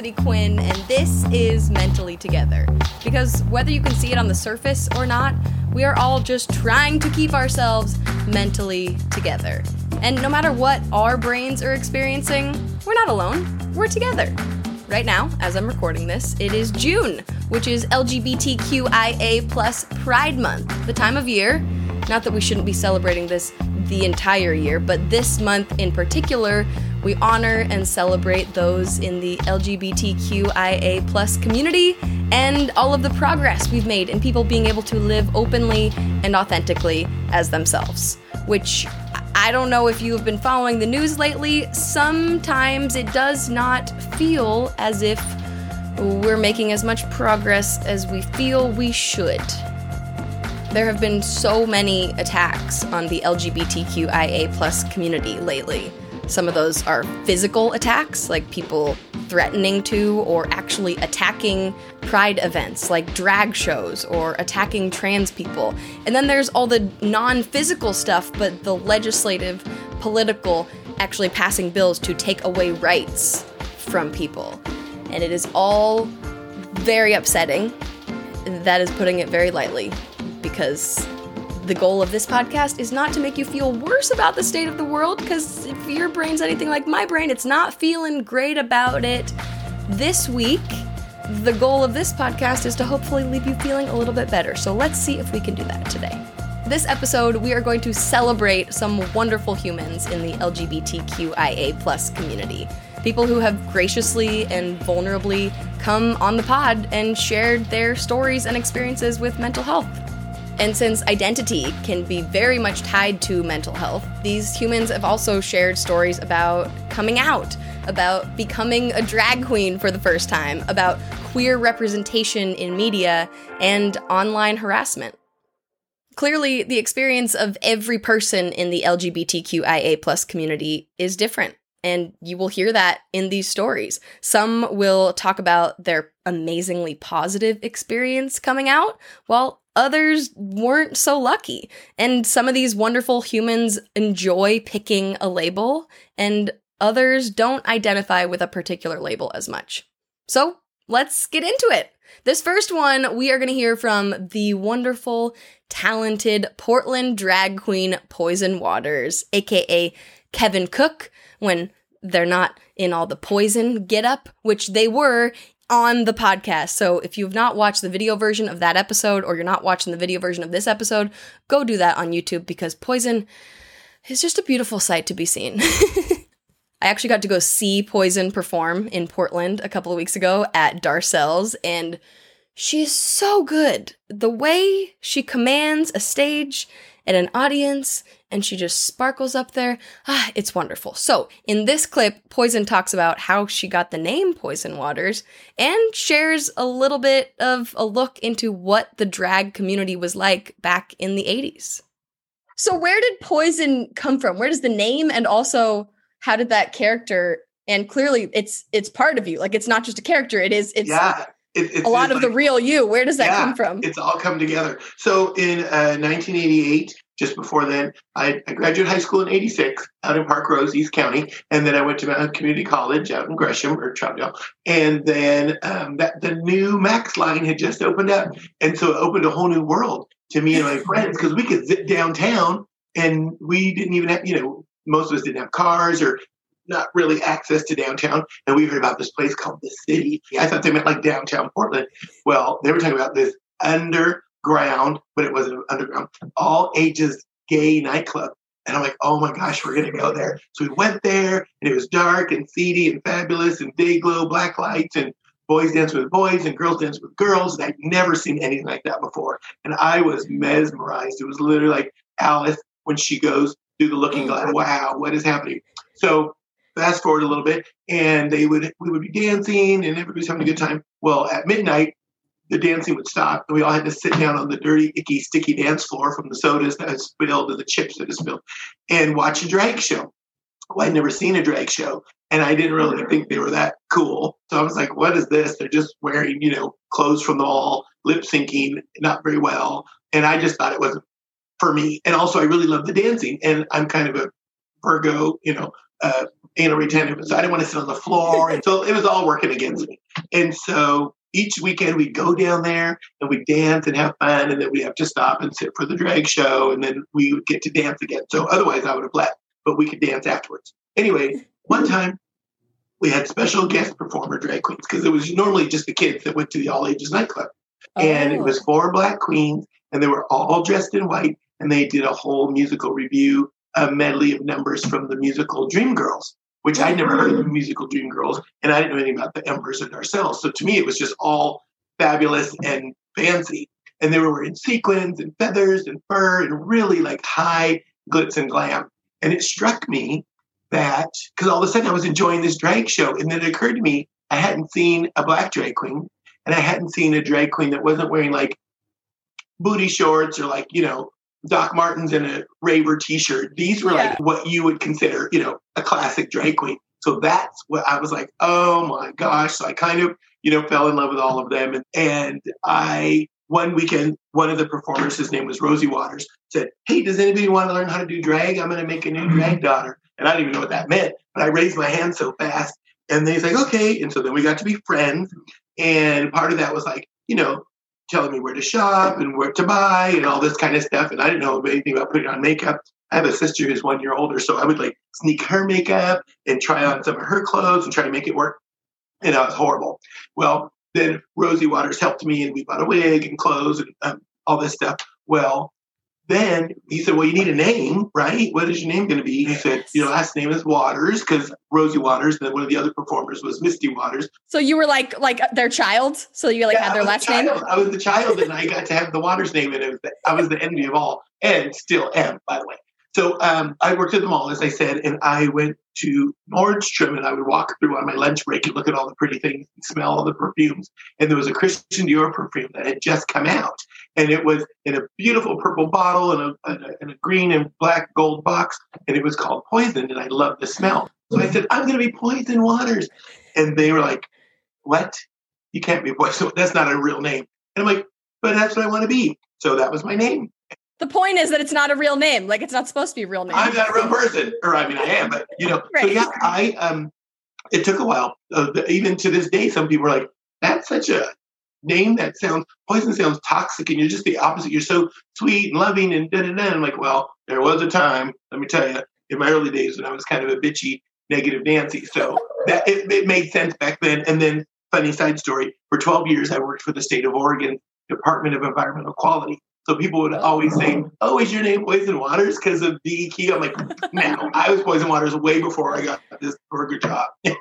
Cassidy Quinn, and this is Mentally Together. Because whether you can see it on the surface or not, we are all just trying to keep ourselves mentally together. And no matter what our brains are experiencing, we're not alone, we're together. Right now, as I'm recording this, it is June, which is LGBTQIA plus Pride Month, the time of year. Not that we shouldn't be celebrating this the entire year, but this month in particular, we honor and celebrate those in the LGBTQIA plus community and all of the progress we've made in people being able to live openly and authentically as themselves. Which I don't know if you've been following the news lately, sometimes it does not feel as if we're making as much progress as we feel we should. There have been so many attacks on the LGBTQIA plus community lately. Some of those are physical attacks, like people threatening to or actually attacking pride events, like drag shows or attacking trans people. And then there's all the non physical stuff, but the legislative, political, actually passing bills to take away rights from people. And it is all very upsetting. That is putting it very lightly because the goal of this podcast is not to make you feel worse about the state of the world, because if your brain's anything like my brain, it's not feeling great about it. This week, the goal of this podcast is to hopefully leave you feeling a little bit better. So let's see if we can do that today. This episode, we are going to celebrate some wonderful humans in the LGBTQIA plus community. People who have graciously and vulnerably come on the pod and shared their stories and experiences with mental health. And since identity can be very much tied to mental health, these humans have also shared stories about coming out, about becoming a drag queen for the first time, about queer representation in media, and online harassment. Clearly, the experience of every person in the LGBTQIA community is different. And you will hear that in these stories. Some will talk about their amazingly positive experience coming out, while others weren't so lucky. And some of these wonderful humans enjoy picking a label, and others don't identify with a particular label as much. So let's get into it. This first one, we are going to hear from the wonderful, talented Portland drag queen Poison Waters, aka Kevin Cook, when they're not in all the poison get up, which they were on the podcast. So if you've not watched the video version of that episode or you're not watching the video version of this episode, go do that on YouTube because Poison is just a beautiful sight to be seen. I actually got to go see Poison perform in Portland a couple of weeks ago at Darcelle's, and she's so good. The way she commands a stage and an audience and she just sparkles up there. Ah, it's wonderful. So, in this clip, Poison talks about how she got the name Poison Waters and shares a little bit of a look into what the drag community was like back in the 80s. So, where did Poison come from? Where does the name and also how did that character and clearly it's it's part of you. Like it's not just a character, it is it's yeah. It, it's, a lot of like, the real you. Where does that yeah, come from? It's all come together. So in uh, 1988, just before then. I, I, graduated high school in 86 out in Parkrose, East County. And then I went to Mount Hood Community College out in Gresham or Troutdale. And then um, that the new Max line had just opened up. And so it opened a whole new world to me and my friends because we could zip downtown and we didn't even have, you know, most of us didn't have cars or not really access to downtown. And we heard about this place called the city. I thought they meant like downtown Portland. Well, they were talking about this under ground, but it wasn't underground, all ages gay nightclub. And I'm like, oh my gosh, we're going to go there. So we went there, and it was dark and seedy and fabulous and day glow black lights and boys dance with boys and girls dance with girls. And I'd never seen anything like that before. And I was mesmerized. It was literally like Alice when she goes through the looking glass. Mm. Wow, what is happening? So fast forward a little bit, and they would we would be dancing and everybody's having a good time. Well, at midnight, the dancing would stop, and we all had to sit down on the dirty, icky, sticky dance floor from the sodas that spilled and the chips that spilled, and watch a drag show. Well, I'd never seen a drag show, and I didn't really think they were that cool. So I was like, "What is this? They're just wearing, you know, clothes from the wall, lip syncing, not very well." And I just thought it wasn't for me. And also, I really love the dancing, and I'm kind of a Virgo, you know, uh, anal retention, so I didn't want to sit on the floor, and so it was all working against me. And so each weekend we'd go down there and we'd dance and have fun, and then we'd have to stop and sit for the drag show, and then we would get to dance again. So otherwise, I would have left, but we could dance afterwards. Anyway, one time we had special guest performer drag queens because it was normally just the kids that went to the all ages nightclub. Oh. And it was oh. four black queens, and they were all dressed in white, and they did a whole musical review, a medley of numbers from the musical Dreamgirls, which I'd never heard of musical Dreamgirls, and I didn't know anything about the Embers and ourselves. So to me, it was just all fabulous and fancy. And they were wearing sequins and feathers and fur and really like high glitz and glam. And it struck me that because all of a sudden I was enjoying this drag show, and then it occurred to me I hadn't seen a black drag queen, and I hadn't seen a drag queen that wasn't wearing like booty shorts or like you know Doc Martens and a raver T-shirt. These were yeah. like what you would consider you know a classic drag queen. So that's what I was like, oh my gosh. So I kind of you know fell in love with all of them, and, and I one weekend, one of the performers, his name was Rosie Waters, said, Hey, does anybody want to learn how to do drag? I'm going to make a new drag mm-hmm. daughter. And I didn't even know what that meant, but I raised my hand so fast. And then he's like, Okay. And so then we got to be friends. And part of that was like, you know, telling me where to shop and where to buy and all this kind of stuff. And I didn't know anything about putting on makeup. I have a sister who's one year older, so I would like sneak her makeup and try on some of her clothes and try to make it work. And that was horrible. Well, then Rosie Waters helped me and we bought a wig and clothes and um, all this stuff. Well, then he said, Well, you need a name, right? What is your name going to be? He said, Your last name is Waters because Rosie Waters. And then one of the other performers was Misty Waters. So you were like like their child. So you like yeah, had their last name. I was the child, and I got to have the Waters name, and it was the, I was the envy of all, and still am, by the way. So um, I worked at the mall, as I said, and I went to Nordstrom and I would walk through on my lunch break and look at all the pretty things and smell all the perfumes. And there was a Christian Dior perfume that had just come out. And it was in a beautiful purple bottle and a, and a, and a green and black gold box. And it was called Poison. And I loved the smell. So I said, I'm going to be Poison Waters. And they were like, What? You can't be Poison. That's not a real name. And I'm like, But that's what I want to be. So that was my name the point is that it's not a real name. Like it's not supposed to be a real name. I'm not a real person, or I mean, I am, but you know. right. So yeah, I um, it took a while. Uh, even to this day, some people are like, "That's such a name that sounds poison sounds toxic, and you're just the opposite. You're so sweet and loving and da da da." I'm like, well, there was a time. Let me tell you, in my early days when I was kind of a bitchy, negative Nancy. So that it, it made sense back then. And then, funny side story: for 12 years, I worked for the state of Oregon Department of Environmental Quality. So people would always say, "Oh, is your name Poison Waters because of the DEQ?" I'm like, "No, I was Poison Waters way before I got this burger job."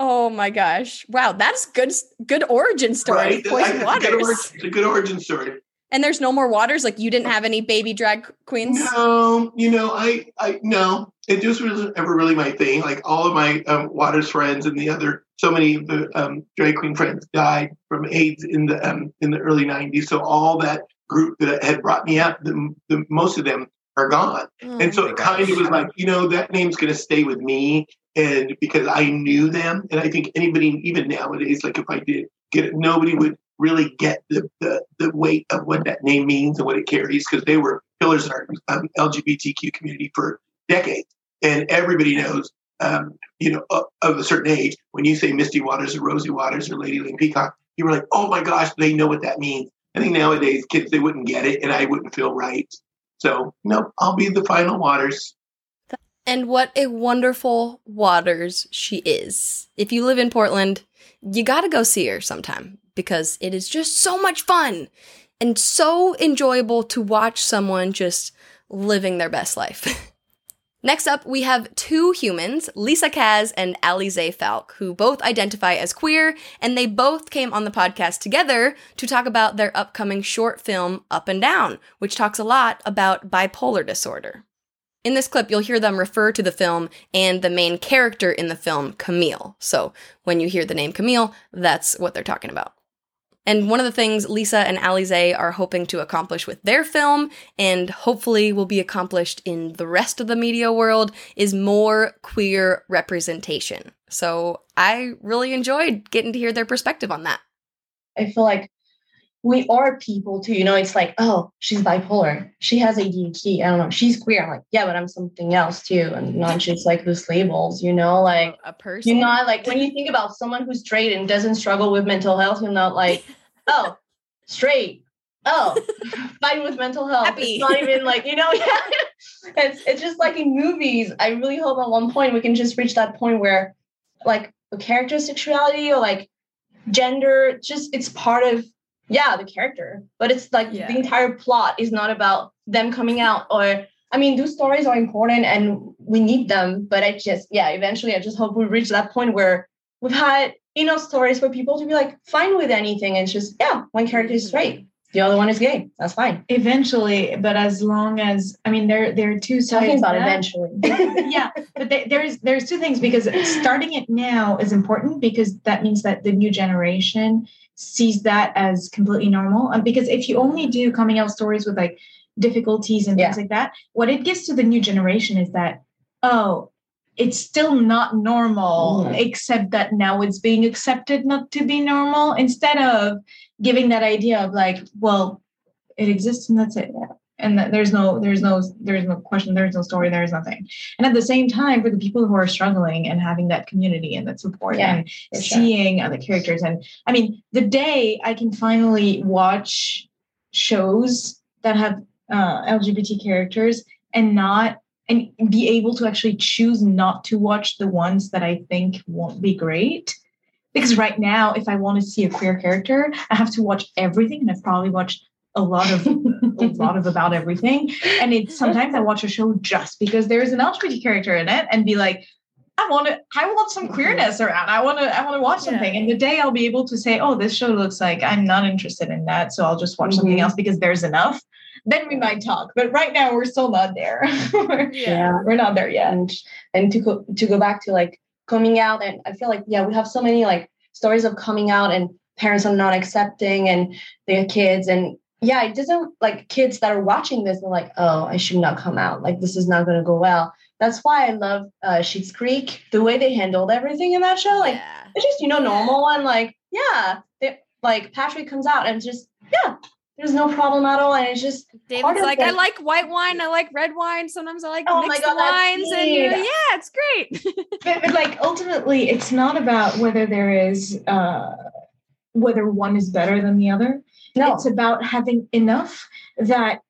oh my gosh! Wow, that's good. Good origin story. Right? Poison Waters. Good origin, a good origin story. And there's no more waters. Like you didn't have any baby drag queens. No, you know, I, I no, it just wasn't ever really my thing. Like all of my um, waters friends and the other, so many of the um, drag queen friends died from AIDS in the um, in the early '90s. So all that group that had brought me up, the, the most of them are gone. Oh and so it kind of was like, you know, that name's going to stay with me. And because I knew them, and I think anybody, even nowadays, like if I did get it, nobody would really get the, the, the weight of what that name means and what it carries because they were pillars in our um, LGBTQ community for decades. And everybody knows, um, you know, of, of, a certain age, when you say Misty Waters or Rosie Waters or Lady Elaine Peacock, you were like, oh my gosh, they know what that means. I think nowadays kids they wouldn't get it, and I wouldn't feel right. So nope, I'll be the final Waters. And what a wonderful Waters she is. If you live in Portland, you got to go see her sometime because it is just so much fun and so enjoyable to watch someone just living their best life. Next up, we have two humans, Lisa Kaz and Alize Falk, who both identify as queer, and they both came on the podcast together to talk about their upcoming short film, Up and Down, which talks a lot about bipolar disorder. In this clip, you'll hear them refer to the film and the main character in the film, Camille. So when you hear the name Camille, that's what they're talking about. And one of the things Lisa and Alize are hoping to accomplish with their film, and hopefully will be accomplished in the rest of the media world, is more queer representation. So I really enjoyed getting to hear their perspective on that. I feel like we are people too. You know, it's like, oh, she's bipolar. She has ADHD. I don't know. She's queer. I'm like, yeah, but I'm something else too. And not just like those labels, you know, like a person. You're not like when you think about someone who's straight and doesn't struggle with mental health, you're not like, oh, straight. Oh, fine with mental health. Happy. It's not even like, you know, yeah. It's it's just like in movies. I really hope at one point we can just reach that point where like a character sexuality or like gender, just it's part of yeah the character but it's like yeah. the entire plot is not about them coming out or i mean those stories are important and we need them but i just yeah eventually i just hope we reach that point where we've had enough stories for people to be like fine with anything. And it's just yeah one character is straight. The other one is gay. That's fine. Eventually but as long as i mean there there are two sides talking about eventually. Yeah but there's there's two things because starting it now is important because that means that the new generation sees that as completely normal. Um, because if you only do coming out stories with like difficulties and things yeah. like that, what it gives to the new generation is that, oh, it's still not normal, mm. except that now it's being accepted not to be normal instead of giving that idea of like, well, it exists and that's it. Yeah and that there's no there's no there's no question there's no story there's nothing and at the same time for the people who are struggling and having that community and that support yeah, and seeing sure. other characters and i mean the day i can finally watch shows that have uh, lgbt characters and not and be able to actually choose not to watch the ones that i think won't be great because right now if i want to see a queer character i have to watch everything and i've probably watched a lot of a lot of about everything. And it's sometimes I watch a show just because there's an LGBT character in it and be like, I want to I want some queerness around. I want to I want to watch something. Yeah. And the day I'll be able to say, oh, this show looks like I'm not interested in that. So I'll just watch mm-hmm. something else because there's enough. Then we might talk. But right now we're still not there. yeah. We're not there yet. And, and to go to go back to like coming out and I feel like yeah, we have so many like stories of coming out and parents are not accepting and their kids and yeah, it doesn't like kids that are watching this are like, oh, I should not come out. Like this is not going to go well. That's why I love uh, Schitt's Creek, the way they handled everything in that show. Like yeah. it's just you know normal and like yeah, they, like Patrick comes out and just yeah, there's no problem at all, and it's just David's like, I like white wine, I like red wine. Sometimes I like oh mixed God, wines, and you yeah, it's great. but, but, like ultimately, it's not about whether there is uh, whether one is better than the other. No. It's about having enough that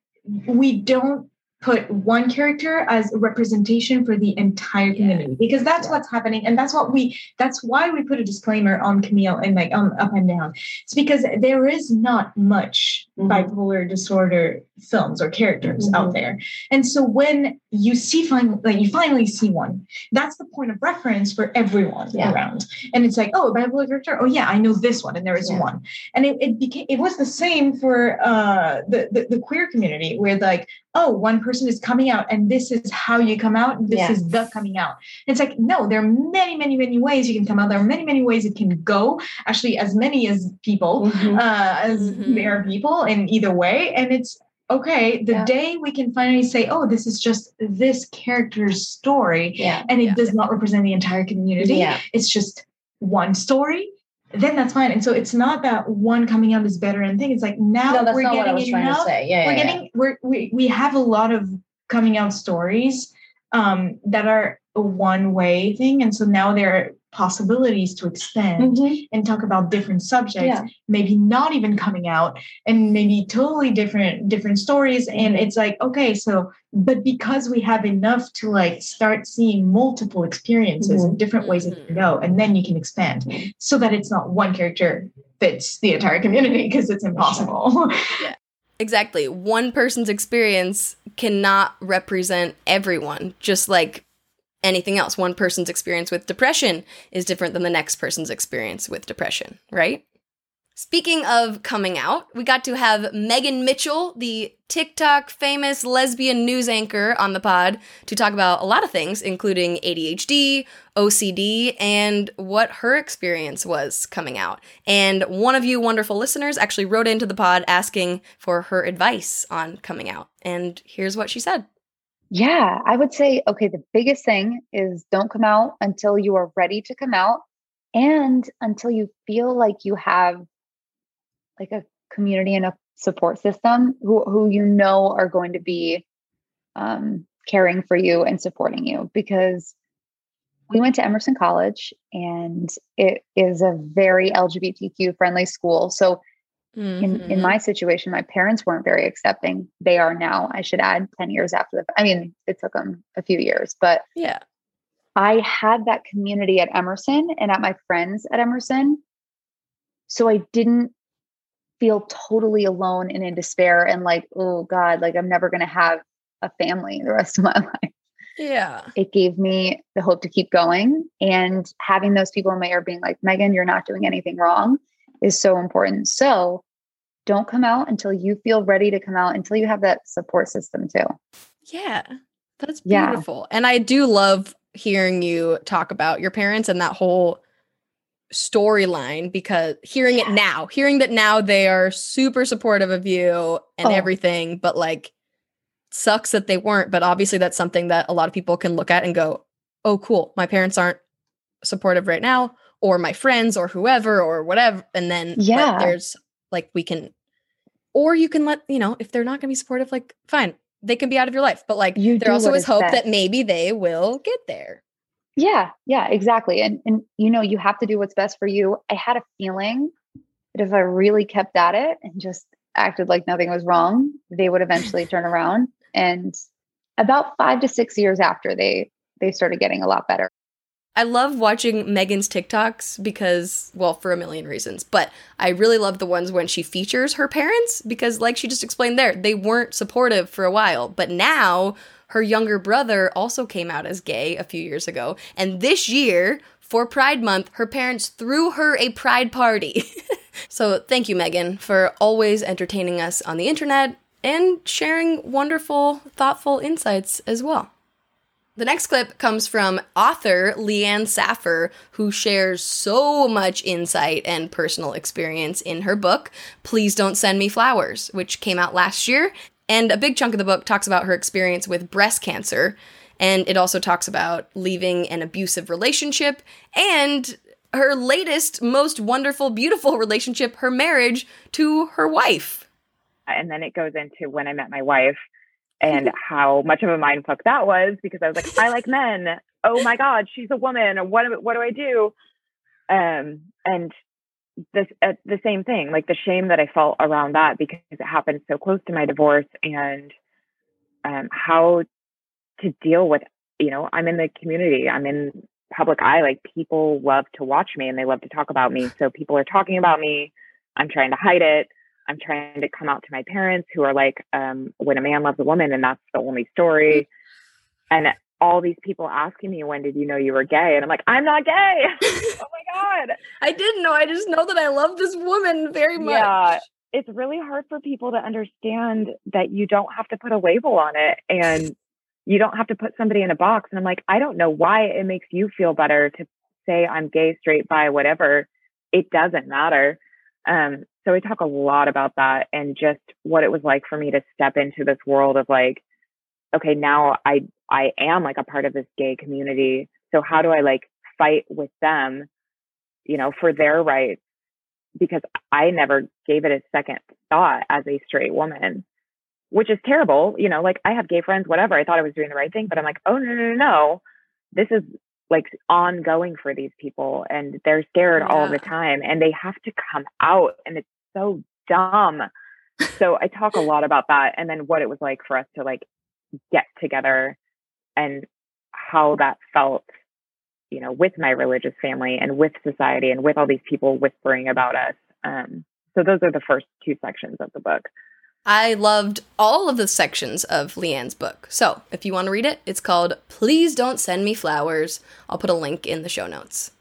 we don't put one character as a representation for the entire community yeah. because that's yeah. what's happening and that's what we that's why we put a disclaimer on camille and like on up and down it's because there is not much mm-hmm. bipolar disorder films or characters mm-hmm. out there and so when you see finally like you finally see one that's the point of reference for everyone yeah. around and it's like oh bipolar character oh yeah i know this one and there is one and it, it became it was the same for uh the, the the queer community where like oh, one person is coming out and this is how you come out. This yes. is the coming out. It's like, no, there are many, many, many ways you can come out. There are many, many ways it can go. Actually, as many as people, mm-hmm. uh, as mm-hmm. there are people in either way. And it's okay, the yeah. day we can finally say, oh, this is just this character's story yeah. and it yeah. does not represent the entire community. It's just one story then that's fine. And so it's not that one coming out is better and thing. It's like now no, we're getting enough. Yeah, we're yeah, getting yeah. we're we we have a lot of coming out stories um that are a one way thing. And so now they're possibilities to expand mm-hmm. and talk about different subjects yeah. maybe not even coming out and maybe totally different different stories and it's like okay so but because we have enough to like start seeing multiple experiences mm-hmm. and different ways it can go and then you can expand mm-hmm. so that it's not one character fits the entire community because it's impossible yeah exactly one person's experience cannot represent everyone just like anything else. One person's experience with depression is different than the next person's experience with depression, right? Speaking of coming out, we got to have Megan Mitchell, the TikTok famous lesbian news anchor, on the pod to talk about a lot of things, including ADHD, OCD, and what her experience was coming out. And one of you wonderful listeners actually wrote into the pod asking for her advice on coming out. And here's what she said. Yeah, I would say, okay, the biggest thing is don't come out until you are ready to come out and until you feel like you have like a community and a support system who who you know are going to be um, caring for you and supporting you because we went to Emerson College and it is a very LGBTQ friendly school. So mm-hmm. in, in mm-hmm. my situation, my parents weren't very accepting. They are now, I should add 10 years after the, I mean, it took them a few years, but yeah, I had that community at Emerson and at my friends at Emerson. So I didn't feel totally alone and in despair and like, oh God, like I'm never going to have a family the rest of my life. Yeah. It gave me the hope to keep going. And having those people in my ear being like, Megan, you're not doing anything wrong is so important. So don't come out until you feel ready to come out, until you have that support system too. Yeah. That's beautiful. Yeah. And I do love hearing you talk about your parents and that whole storyline because hearing yeah. it now, hearing that now they are super supportive of you and oh. everything, but like sucks that they weren't, but obviously that's something that a lot of people can look at and go, "Oh, cool. My parents aren't supportive right now, or my friends, or whoever, or whatever." And then yeah, there's like we can, or you can let you know if they're not going to be supportive, like fine, they can be out of your life, but like you there also is hope best. that maybe they will get there. Yeah, yeah, exactly. And and you know, you have to do what's best for you. I had a feeling that if I really kept at it and just acted like nothing was wrong, they would eventually turn around and about five to six years after they they started getting a lot better I love watching Megan's TikToks because, well, for a million reasons, but I really love the ones when she features her parents because, like she just explained there, they weren't supportive for a while. But now her younger brother also came out as gay a few years ago. And this year, for Pride Month, her parents threw her a pride party. so thank you, Megan, for always entertaining us on the internet and sharing wonderful, thoughtful insights as well. The next clip comes from author Leanne Saffer, who shares so much insight and personal experience in her book, Please Don't Send Me Flowers, which came out last year. And a big chunk of the book talks about her experience with breast cancer. And it also talks about leaving an abusive relationship and her latest, most wonderful, beautiful relationship, her marriage to her wife and then it goes into when I met my wife and how much of a mind fuck that was because I was like, I like men. Oh my God, she's a woman. What what do I do? Um, and this uh, the same thing, like the shame that I felt around that because it happened so close to my divorce, and um, how to deal with. You know, I'm in the community. I'm in public eye. Like people love to watch me and they love to talk about me. So people are talking about me. I'm trying to hide it. I'm trying to come out to my parents who are like, um, when a man loves a woman and that's the only story. And all these people asking me, when did you know you were gay? And I'm like, I'm not gay. oh my God. I didn't know. I just know that I love this woman very much. Yeah. It's really hard for people to understand that you don't have to put a label on it and you don't have to put somebody in a box. And I'm like, I don't know why it makes you feel better to say I'm gay, straight, bi, whatever. It doesn't matter. Um, so we talk a lot about that and just what it was like for me to step into this world of like, okay, now I I am like a part of this gay community. So how do I like fight with them, you know, for their rights? Because I never gave it a second thought as a straight woman, which is terrible. You know, like I have gay friends, whatever. I thought I was doing the right thing, but I'm like, oh no, no, no, no. This is like ongoing for these people and they're scared yeah. all the time and they have to come out and it's so dumb. so I talk a lot about that and then what it was like for us to like get together and how that felt, you know, with my religious family and with society and with all these people whispering about us. Um, so those are the first two sections of the book. I loved all of the sections of Leanne's book. So if you want to read it, it's called Please Don't Send Me Flowers. I'll put a link in the show notes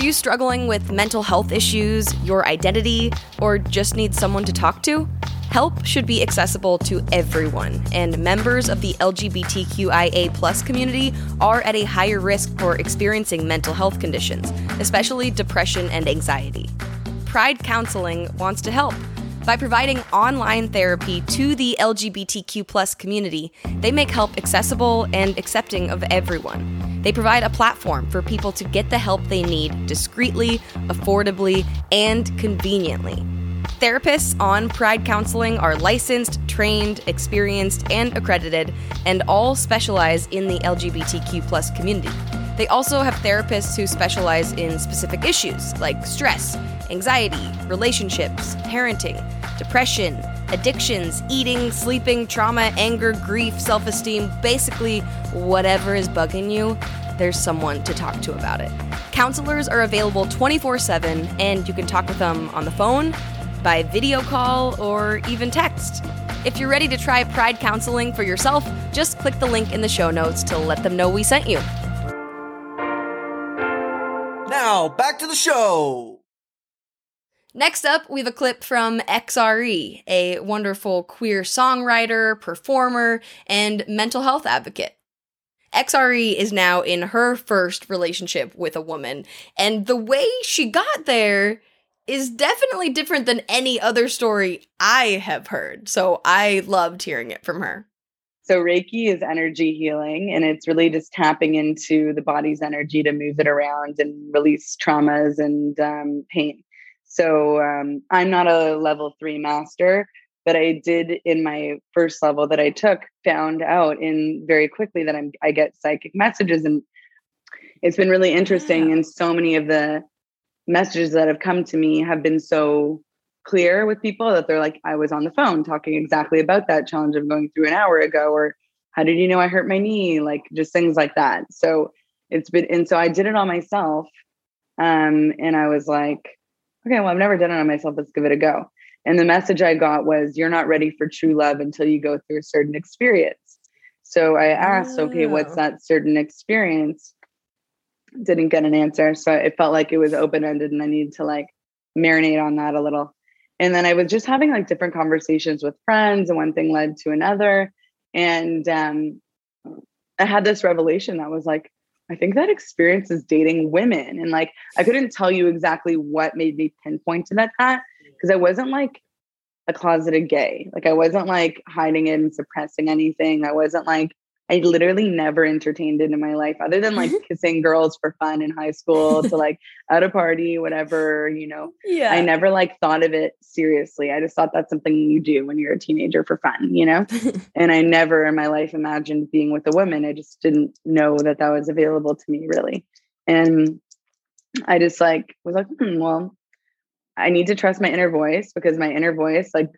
you struggling with mental health issues, your identity, or just need someone to talk to? Help should be accessible to everyone, and members of the LGBTQIA community are at a higher risk for experiencing mental health conditions, especially depression and anxiety. Pride Counseling wants to help. By providing online therapy to the LGBTQ community, they make help accessible and accepting of everyone. They provide a platform for people to get the help they need discreetly, affordably, and conveniently. Therapists on Pride Counseling are licensed, trained, experienced, and accredited, and all specialize in the LGBTQ community. They also have therapists who specialize in specific issues like stress, anxiety, relationships, parenting, depression, addictions, eating, sleeping, trauma, anger, grief, self esteem basically, whatever is bugging you, there's someone to talk to about it. Counselors are available 24 7, and you can talk with them on the phone, by video call, or even text. If you're ready to try Pride Counseling for yourself, just click the link in the show notes to let them know we sent you. Now, back to the show. Next up, we have a clip from XRE, a wonderful queer songwriter, performer, and mental health advocate. XRE is now in her first relationship with a woman, and the way she got there is definitely different than any other story I have heard. So I loved hearing it from her. So Reiki is energy healing, and it's really just tapping into the body's energy to move it around and release traumas and um, pain. So um, I'm not a level three master, but I did in my first level that I took found out in very quickly that I'm I get psychic messages, and it's been really interesting. And so many of the messages that have come to me have been so clear with people that they're like, I was on the phone talking exactly about that challenge I'm going through an hour ago, or how did you know I hurt my knee? Like just things like that. So it's been, and so I did it on myself. Um, and I was like, okay, well, I've never done it on myself. Let's give it a go. And the message I got was, you're not ready for true love until you go through a certain experience. So I asked, oh. okay, what's that certain experience? Didn't get an answer. So it felt like it was open ended and I needed to like marinate on that a little. And then I was just having like different conversations with friends, and one thing led to another. And um, I had this revelation that was like, I think that experience is dating women. And like, I couldn't tell you exactly what made me pinpoint to that because I wasn't like a closeted gay. Like, I wasn't like hiding it and suppressing anything. I wasn't like I literally never entertained it in my life other than like kissing girls for fun in high school to like at a party, whatever, you know. Yeah. I never like thought of it seriously. I just thought that's something you do when you're a teenager for fun, you know? and I never in my life imagined being with a woman. I just didn't know that that was available to me really. And I just like was like, hmm, well, I need to trust my inner voice because my inner voice, like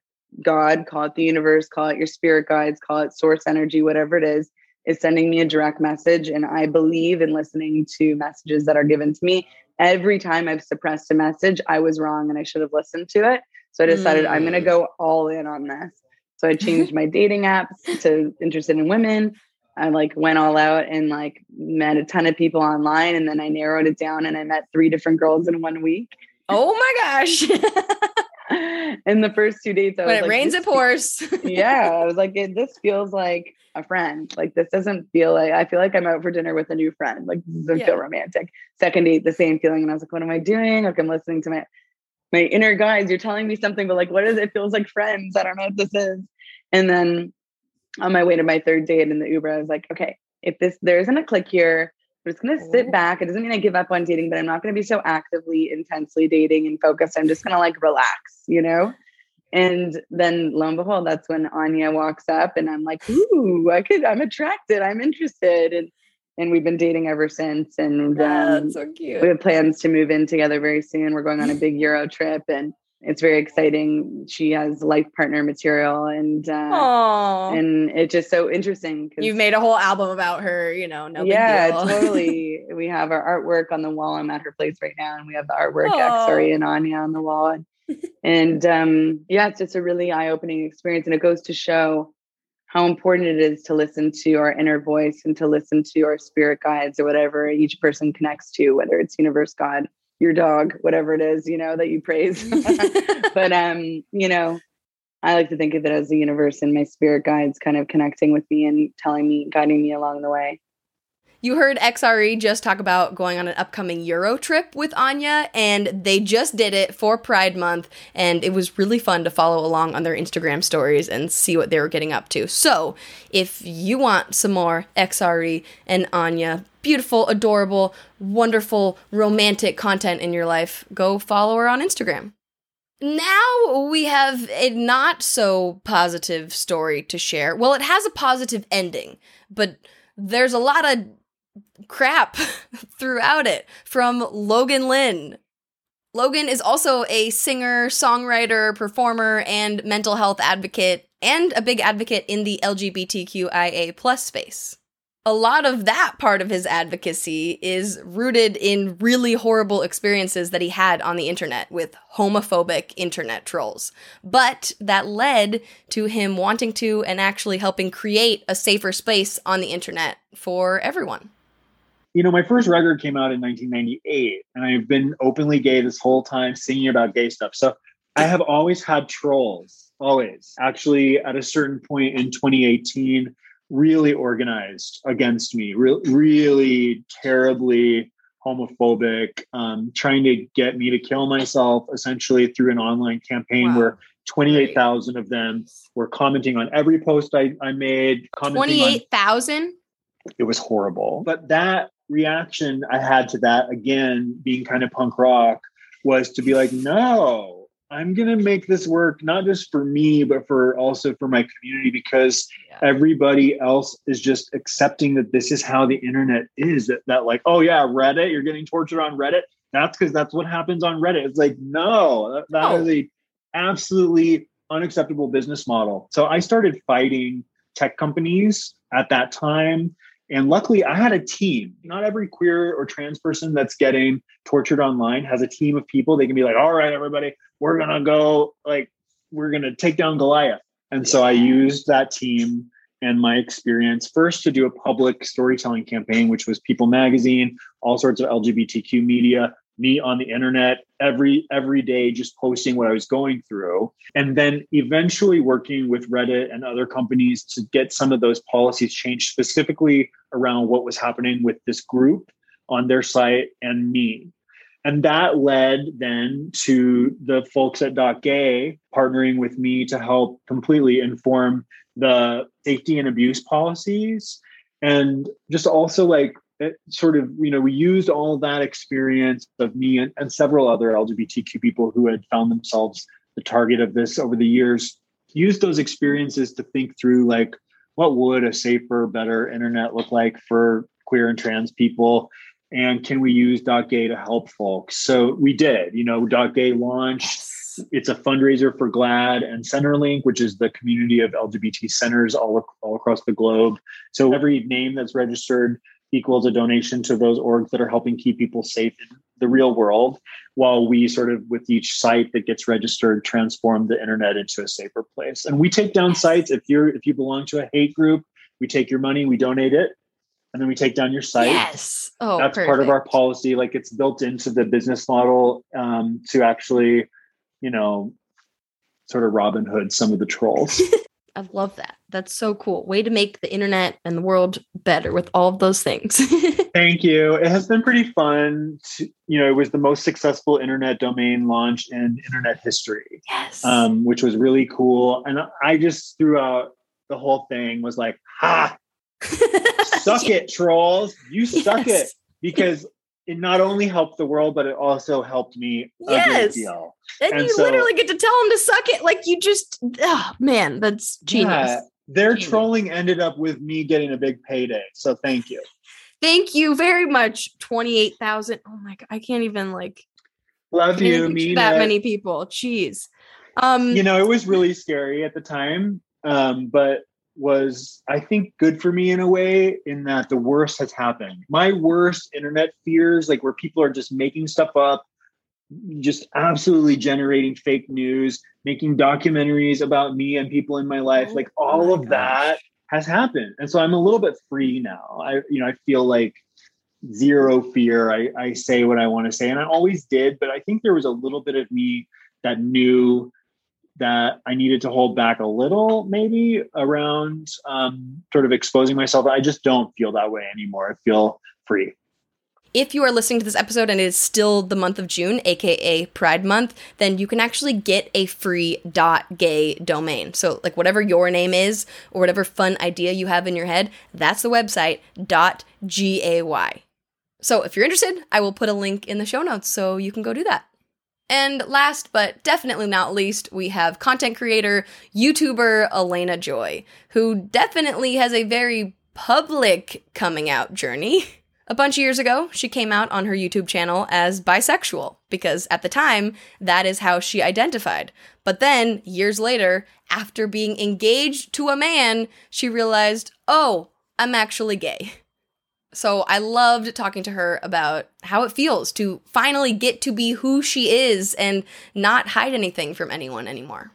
God, call it the universe, call it your spirit guides, call it source energy, whatever it is, is sending me a direct message. And I believe in listening to messages that are given to me. Every time I've suppressed a message, I was wrong and I should have listened to it. So I decided mm. I'm going to go all in on this. So I changed my dating apps to interested in women. I like went all out and like met a ton of people online and then I narrowed it down and I met three different girls in one week. Oh my gosh. in the first two dates, I when it like, rains, it pours. yeah, I was like, it, this feels like a friend. Like this doesn't feel like I feel like I'm out for dinner with a new friend. Like this doesn't yeah. feel romantic. Second date, the same feeling, and I was like, what am I doing? Like I'm listening to my my inner guides. You're telling me something, but like, what is it? it? Feels like friends. I don't know what this is. And then on my way to my third date in the Uber, I was like, okay, if this there isn't a click here, I'm just going to sit back. It doesn't mean I give up on dating, but I'm not going to be so actively, intensely dating and focused. I'm just going to like relax, you know? And then lo and behold, that's when Anya walks up and I'm like, ooh, I could, I'm attracted. I'm interested. And, and we've been dating ever since. And um, so cute. we have plans to move in together very soon. We're going on a big Euro trip and it's very exciting. She has life partner material, and uh, and it's just so interesting. You've made a whole album about her, you know. No, yeah, totally. We have our artwork on the wall. I'm at her place right now, and we have the artwork Sorry, and Anya on the wall. And, and um, yeah, it's just a really eye opening experience, and it goes to show how important it is to listen to our inner voice and to listen to our spirit guides or whatever each person connects to, whether it's universe, God, your dog, whatever it is, you know, that you praise. but um, you know, I like to think of it as the universe and my spirit guides kind of connecting with me and telling me, guiding me along the way. You heard XRE just talk about going on an upcoming Euro trip with Anya, and they just did it for Pride Month, and it was really fun to follow along on their Instagram stories and see what they were getting up to. So, if you want some more XRE and Anya, beautiful, adorable, wonderful, romantic content in your life, go follow her on Instagram. Now we have a not so positive story to share. Well, it has a positive ending, but there's a lot of crap throughout it from Logan Lynn. Logan is also a singer, songwriter, performer, and mental health advocate, and a big advocate in the LGBTQIA plus space a lot of that part of his advocacy is rooted in really horrible experiences that he had on the internet with homophobic internet trolls. But that led to him wanting to and actually helping create a safer space on the internet for everyone. You know, my first record came out in 1998, and I've been openly gay this whole time, singing about gay stuff. So I have always had trolls, always. Actually, at a certain point in 2018, really organized against me, re- really terribly homophobic, um, trying to get me to kill myself essentially through an online campaign wow. where 28,000 of them were commenting on every post I, I made. 28,000? It was horrible. But that reaction I had to that, again, being kind of punk rock, was to be like, no, I'm going to make this work not just for me, but for also for my community because yeah. everybody else is just accepting that this is how the internet is. That, that like, oh, yeah, Reddit, you're getting tortured on Reddit. That's because that's what happens on Reddit. It's like, no, that, that oh. is a absolutely unacceptable business model. So I started fighting tech companies at that time and luckily, I had a team. Not every queer or trans person that's getting tortured online has a team of people. They can be like, all right, everybody, we're going to go, like, we're going to take down Goliath. And so I used that team and my experience first to do a public storytelling campaign, which was People Magazine, all sorts of LGBTQ media, me on the internet every every day just posting what i was going through. And then eventually working with reddit and other companies to get some of those policies changed specifically around what was happening with this group on their site and me. And that led then to the folks at Dot Gay partnering with me to help completely inform the safety and abuse policies. And just also like it sort of, you know, we used all that experience of me and, and several other LGBTQ people who had found themselves the target of this over the years, used those experiences to think through like, what would a safer, better internet look like for queer and trans people? And can we use .gay to help folks? So we did, you know, Dot .gay launched. It's a fundraiser for GLAAD and Centerlink, which is the community of LGBT centers all, all across the globe. So every name that's registered equals a donation to those orgs that are helping keep people safe in the real world while we sort of with each site that gets registered transform the internet into a safer place. And we take down sites. If you're if you belong to a hate group we take your money we donate it and then we take down your site. Yes. Oh that's perfect. part of our policy. Like it's built into the business model um, to actually you know sort of robin hood some of the trolls I love that. That's so cool. Way to make the internet and the world better with all of those things. Thank you. It has been pretty fun. To, you know, it was the most successful internet domain launch in internet history. Yes. Um, which was really cool. And I just throughout the whole thing was like, ha, suck it, trolls. You suck yes. it. Because it not only helped the world, but it also helped me yes. a deal. And, and you so, literally get to tell them to suck it. Like you just, oh, man, that's genius. Yeah, their genius. trolling ended up with me getting a big payday. So thank you. Thank you very much. 28,000. Oh my God. I can't even like. Love you, Mina. That many people. Jeez. Um, you know, it was really scary at the time. Um, but was I think good for me in a way in that the worst has happened. My worst internet fears, like where people are just making stuff up, just absolutely generating fake news, making documentaries about me and people in my life, oh, like all of gosh. that has happened. And so I'm a little bit free now. I you know, I feel like zero fear. I, I say what I want to say. And I always did, but I think there was a little bit of me that knew that I needed to hold back a little, maybe around um, sort of exposing myself. I just don't feel that way anymore. I feel free. If you are listening to this episode and it is still the month of June, aka Pride Month, then you can actually get a free .gay domain. So like whatever your name is or whatever fun idea you have in your head, that's the website .gay. So if you're interested, I will put a link in the show notes so you can go do that. And last but definitely not least, we have content creator, YouTuber Elena Joy, who definitely has a very public coming out journey. A bunch of years ago, she came out on her YouTube channel as bisexual because at the time, that is how she identified. But then, years later, after being engaged to a man, she realized, oh, I'm actually gay. So I loved talking to her about how it feels to finally get to be who she is and not hide anything from anyone anymore.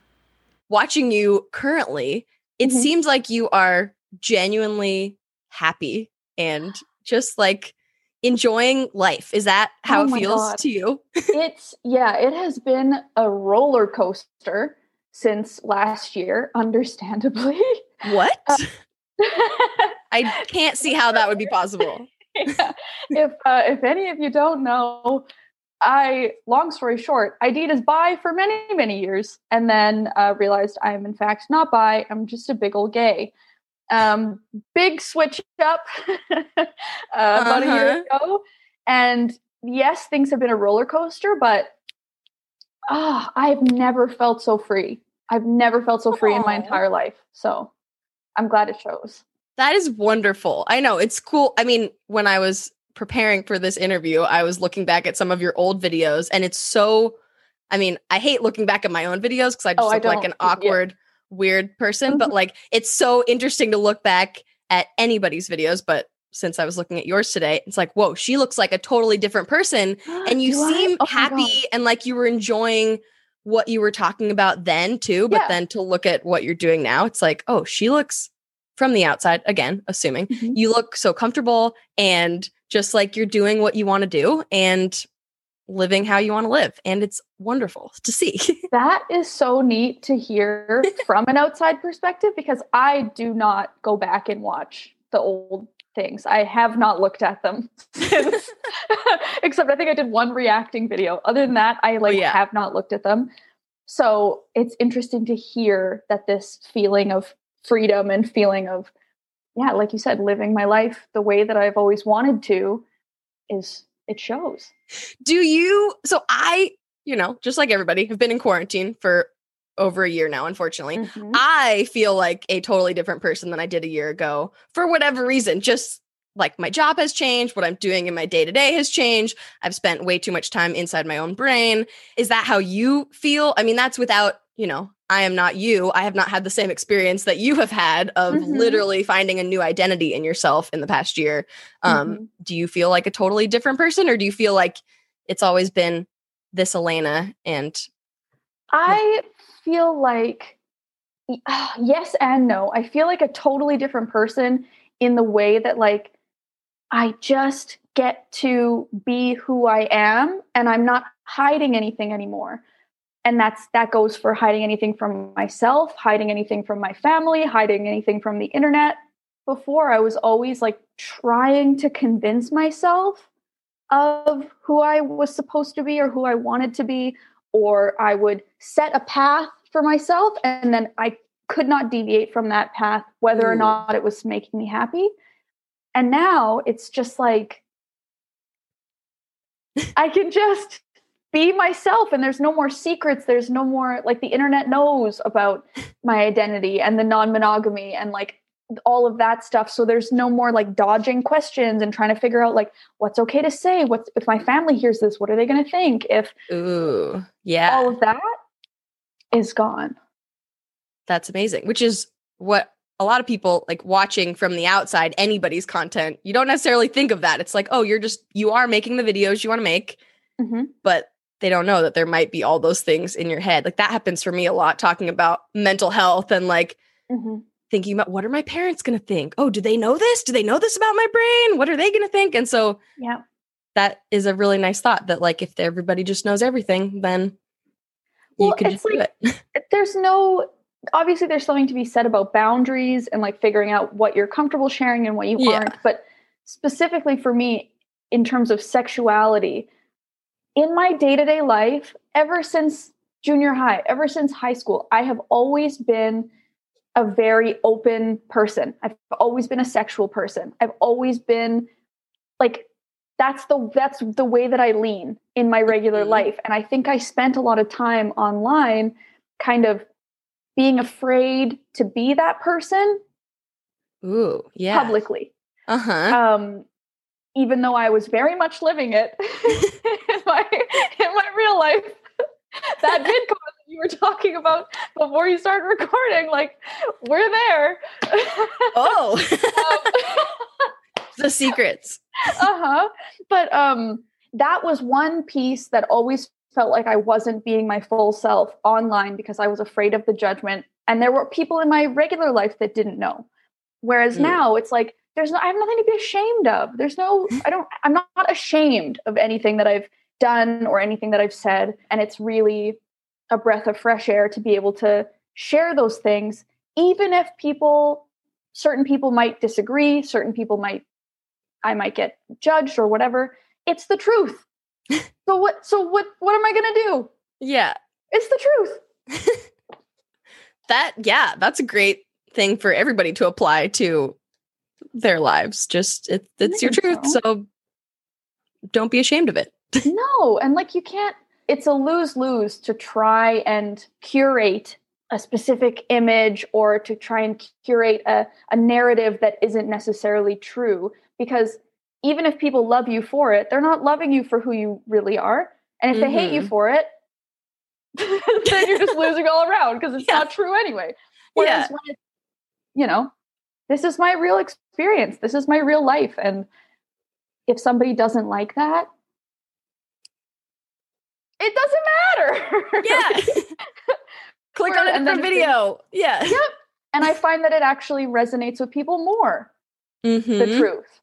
Watching you currently, it mm-hmm. seems like you are genuinely happy and just like enjoying life. Is that how oh it feels God. to you? it's yeah, it has been a roller coaster since last year, understandably. What? Uh, I can't see how that would be possible. yeah. If uh, if any of you don't know, I long story short, I dated as bi for many many years, and then uh, realized I am in fact not bi. I'm just a big old gay. Um, big switch up uh, uh-huh. about a year uh-huh. ago, and yes, things have been a roller coaster, but ah, I've never felt so free. I've never felt so free Aww. in my entire life. So I'm glad it shows. That is wonderful. I know it's cool. I mean, when I was preparing for this interview, I was looking back at some of your old videos, and it's so. I mean, I hate looking back at my own videos because I just oh, look I like an awkward, yeah. weird person. but like, it's so interesting to look back at anybody's videos. But since I was looking at yours today, it's like, whoa, she looks like a totally different person, and you seem oh happy and like you were enjoying what you were talking about then too. But yeah. then to look at what you're doing now, it's like, oh, she looks from the outside, again, assuming mm-hmm. you look so comfortable and just like you're doing what you want to do and living how you want to live. And it's wonderful to see. that is so neat to hear from an outside perspective because I do not go back and watch the old things. I have not looked at them since, except I think I did one reacting video. Other than that, I like oh, yeah. have not looked at them. So it's interesting to hear that this feeling of freedom and feeling of yeah like you said living my life the way that i've always wanted to is it shows. Do you so i you know just like everybody have been in quarantine for over a year now unfortunately. Mm-hmm. i feel like a totally different person than i did a year ago for whatever reason just like my job has changed what i'm doing in my day to day has changed i've spent way too much time inside my own brain. Is that how you feel? I mean that's without you know I am not you. I have not had the same experience that you have had of mm-hmm. literally finding a new identity in yourself in the past year. Um, mm-hmm. Do you feel like a totally different person, or do you feel like it's always been this Elena? And I feel like yes and no. I feel like a totally different person in the way that, like, I just get to be who I am and I'm not hiding anything anymore and that's that goes for hiding anything from myself hiding anything from my family hiding anything from the internet. Before i was always like trying to convince myself of who i was supposed to be or who i wanted to be or i would set a path for myself and then i could not deviate from that path whether or hmm. not it was making me happy. And now it's just like i can just be myself and there's no more secrets. There's no more like the internet knows about my identity and the non-monogamy and like all of that stuff. So there's no more like dodging questions and trying to figure out like what's okay to say. What's if my family hears this what are they going to think if ooh yeah. all of that is gone? That's amazing which is what a lot of people like watching from the outside anybody's content you don't necessarily think of that. It's like oh you're just you are making the videos you want to make mm-hmm. but they don't know that there might be all those things in your head. Like that happens for me a lot, talking about mental health and like mm-hmm. thinking about what are my parents going to think? Oh, do they know this? Do they know this about my brain? What are they going to think? And so, yeah, that is a really nice thought that like if everybody just knows everything, then well, you can it's just do it. there's no obviously there's something to be said about boundaries and like figuring out what you're comfortable sharing and what you Yeah. aren't but specifically for me in terms of sexuality in my day-to-day life ever since junior high ever since high school i have always been a very open person i've always been a sexual person i've always been like that's the that's the way that i lean in my regular Mhm. life and i think i spent a lot of time online kind of being afraid to be that person Ooh, yeah. publicly Uh huh. um even though i was very much living it in my in my real life. That vid call that you were talking about before you started recording like we're there. Oh, Um, the secrets. uh-huh. But um that was one piece that always felt like i wasn't being my full self online because i was afraid of the judgment. And there were people in my regular life that didn't know. Whereas Mm. now it's like there's no i have nothing to be ashamed of. There's no i don't i'm not ashamed of anything that i've done or anything that i've said. And it's really a breath of fresh air to be able to share those things even if people certain people might disagree certain people might i might get judged or whatever. It's the truth. So what so what what am i going to do? Yeah. it's the truth. That yeah, that's a great thing for everybody to apply to their lives. Just it, it's your truth, so. so don't be ashamed of it. no and like you can't it's a lose lose to try and curate a specific image or to try and curate a, a narrative that isn't necessarily true because even if people love you for it they're not loving you for who you really are and if they hate you Mhm. for it then you're just losing all around because it's Yeah. not true anyway whereas Yeah. when it's you know this is my real experience this is my real life and if somebody doesn't like that it doesn't matter Yeah. Click on a And if video. Yeah. yep and i find that it actually resonates with people more the Mhm. truth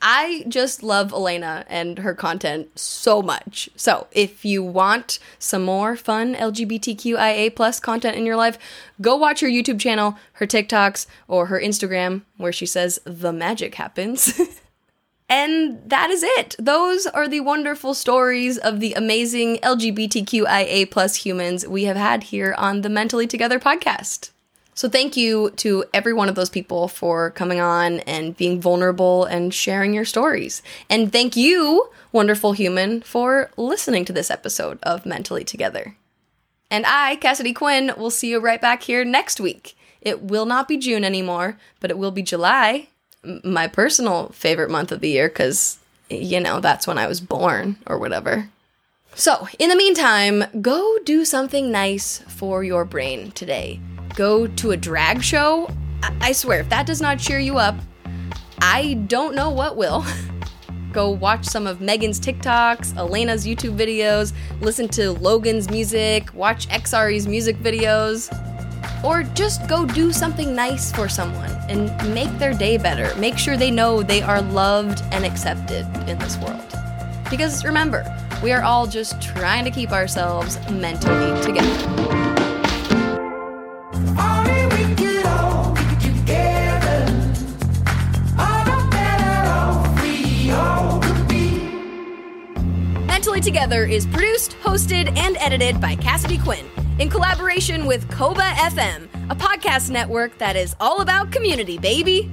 I just love Elena and her content so much. So, if you want some more fun LGBTQIA plus content in your life, go watch her YouTube channel, her TikToks, or her Instagram, where she says the magic happens. and that is it. Those are the wonderful stories of the amazing LGBTQIA plus humans we have had here on the Mentally Together podcast. So thank you to every one of those people for coming on and being vulnerable and sharing your stories. And thank you, wonderful human, for listening to this episode of Mentally Together. And I, Cassidy Quinn, will see you right back here next week. It will not be June anymore, but it will be July, my personal favorite month of the year, because, you know, that's when I was born or whatever. So, in the meantime, go do something nice for your brain today. Go to a drag show. I, I swear, if that does not cheer you up, I don't know what will. go watch some of Megan's TikToks, Elena's YouTube videos, listen to Logan's music, watch XRE's music videos, or just go do something nice for someone and make their day better. Make sure they know they are loved and accepted in this world. Because remember, we are all just trying to keep ourselves mentally together. Together is produced, hosted, and edited by Cassidy Quinn in collaboration with Koba FM, a podcast network that is all about community, baby.